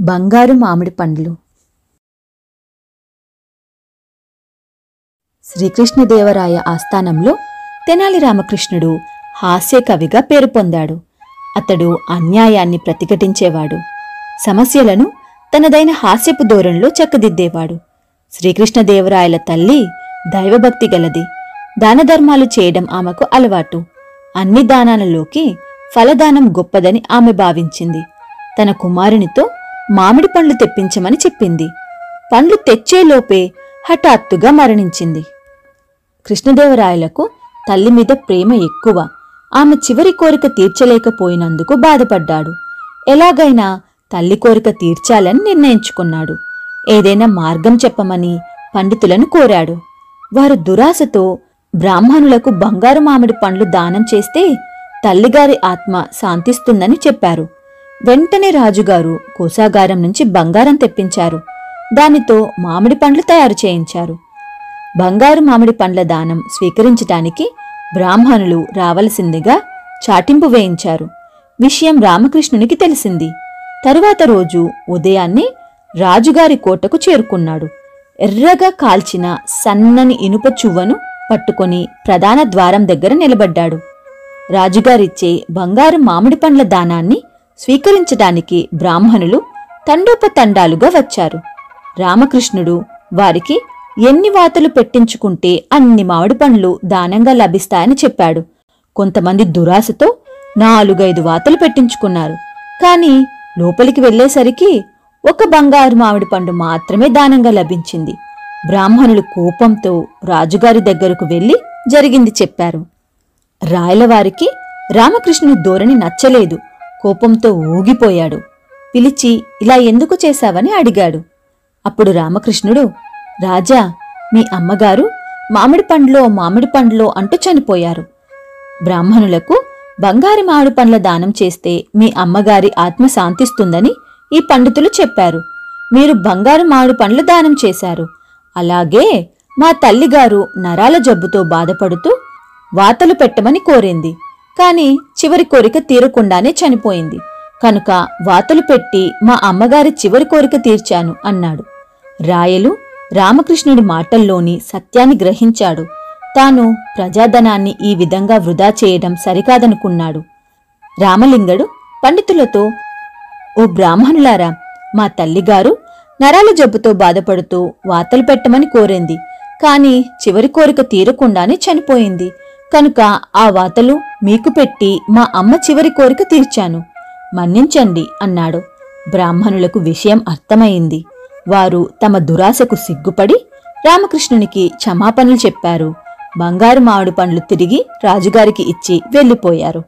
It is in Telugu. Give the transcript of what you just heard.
బంగారు మామిడి పండ్లు. శ్రీకృష్ణదేవరాయ ఆస్థానంలో తెనాలి రామకృష్ణుడు హాస్య కవిగా పేరు పొందాడు. అతడు అన్యాయాన్ని ప్రతిఘటించేవాడు. సమస్యలను తనదైన హాస్యపు ధోరణిలో చక్కదిద్దేవాడు. శ్రీకృష్ణదేవరాయల తల్లి దైవభక్తి గలది. దానధర్మాలు చేయడం ఆమెకు అలవాటు. అన్ని దానాలలోకి ఫలదానం గొప్పదని ఆమె భావించింది. తన కుమారునితో మామిడి పండ్లు తెప్పించమని చెప్పింది. పండ్లు తెచ్చేలోపే హఠాత్తుగా మరణించింది. కృష్ణదేవరాయలకు తల్లి మీద ప్రేమ ఎక్కువ. ఆమె చివరి కోరిక తీర్చలేకపోయినందుకు బాధపడ్డాడు. ఎలాగైనా తల్లి కోరిక తీర్చాలని నిర్ణయించుకున్నాడు. ఏదైనా మార్గం చెప్పమని పండితులను కోరాడు. వారు దురాశతో బ్రాహ్మణులకు బంగారు మామిడి పండ్లు దానం చేస్తే తల్లిగారి ఆత్మ శాంతిస్తుందని చెప్పారు. వెంటనే రాజుగారు కోసాగారం నుంచి బంగారం తెప్పించారు. దానితో మామిడి పండ్లు తయారు చేయించారు. బంగారు మామిడి పండ్ల దానం స్వీకరించటానికి బ్రాహ్మణులు రావలసిందిగా చాటింపు వేయించారు. విషయం రామకృష్ణునికి తెలిసింది. తరువాత రోజు ఉదయాన్నే రాజుగారి కోటకు చేరుకున్నాడు. ఎర్రగా కాల్చిన సన్నని ఇనుప చువ్వను పట్టుకొని ప్రధాన ద్వారం దగ్గర నిలబడ్డాడు. రాజుగారిచ్చే బంగారు మామిడి పండ్ల దానాన్ని స్వీకరించడానికి బ్రాహ్మణులు తండోపతండాలుగా వచ్చారు. రామకృష్ణుడు వారికి ఎన్ని వాతలు పెట్టించుకుంటే అన్ని మామిడి పండ్లు దానంగా లభిస్తాయని చెప్పాడు. కొంతమంది దురాశతో నాలుగైదు వాతలు పెట్టించుకున్నారు. కాని లోపలికి వెళ్ళేసరికి ఒక బంగారు మామిడి పండు మాత్రమే దానంగా లభించింది. బ్రాహ్మణులు కోపంతో రాజుగారి దగ్గరకు వెళ్ళి జరిగింది చెప్పారు. రాయలవారికి రామకృష్ణుని ధోరణి నచ్చలేదు. కోపంతో ఊగిపోయాడు. పిలిచి ఇలా ఎందుకు చేశావని అడిగాడు. అప్పుడు రామకృష్ణుడు రాజా మీ అమ్మగారు మామిడి పండ్లో మామిడి పండ్లో అంటూ చనిపోయారు. బ్రాహ్మణులకు బంగారు మామిడి పండ్ల దానం చేస్తే మీ అమ్మగారి ఆత్మ శాంతిస్తుందని ఈ పండితులు చెప్పారు. మీరు బంగారు మామిడి పండ్లు దానం చేశారు. అలాగే మా తల్లిగారు నరాల జబ్బుతో బాధపడుతూ వాతలు పెట్టమని కోరింది. కాని చివరి కోరిక తీరకుండానే చనిపోయింది. కనుక వాతలు పెట్టి మా అమ్మగారి చివరి కోరిక తీర్చాను అన్నాడు. రాయలు రామకృష్ణుడి మాటల్లోని సత్యాన్ని గ్రహించాడు. తాను ప్రజాధనాన్ని ఈ విధంగా వృధా చేయడం సరికాదనుకున్నాడు. రామలింగడు పండితులతో ఓ బ్రాహ్మణులారా మా తల్లిగారు నరాల జబ్బుతో బాధపడుతూ వాతలు పెట్టమని కోరింది. కాని చివరి కోరిక తీరకుండానే చనిపోయింది. కనుక ఆ వాతలు మీకు పెట్టి మా అమ్మ చివరి కోరిక తీర్చాను. మన్నించండి అన్నాడు. బ్రాహ్మణులకు విషయం అర్థమైంది. వారు తమ దురాశకు సిగ్గుపడి రామకృష్ణునికి క్షమాపణలు చెప్పారు. బంగారు మామిడి పండ్లు తిరిగి రాజుగారికి ఇచ్చి వెళ్ళిపోయారు.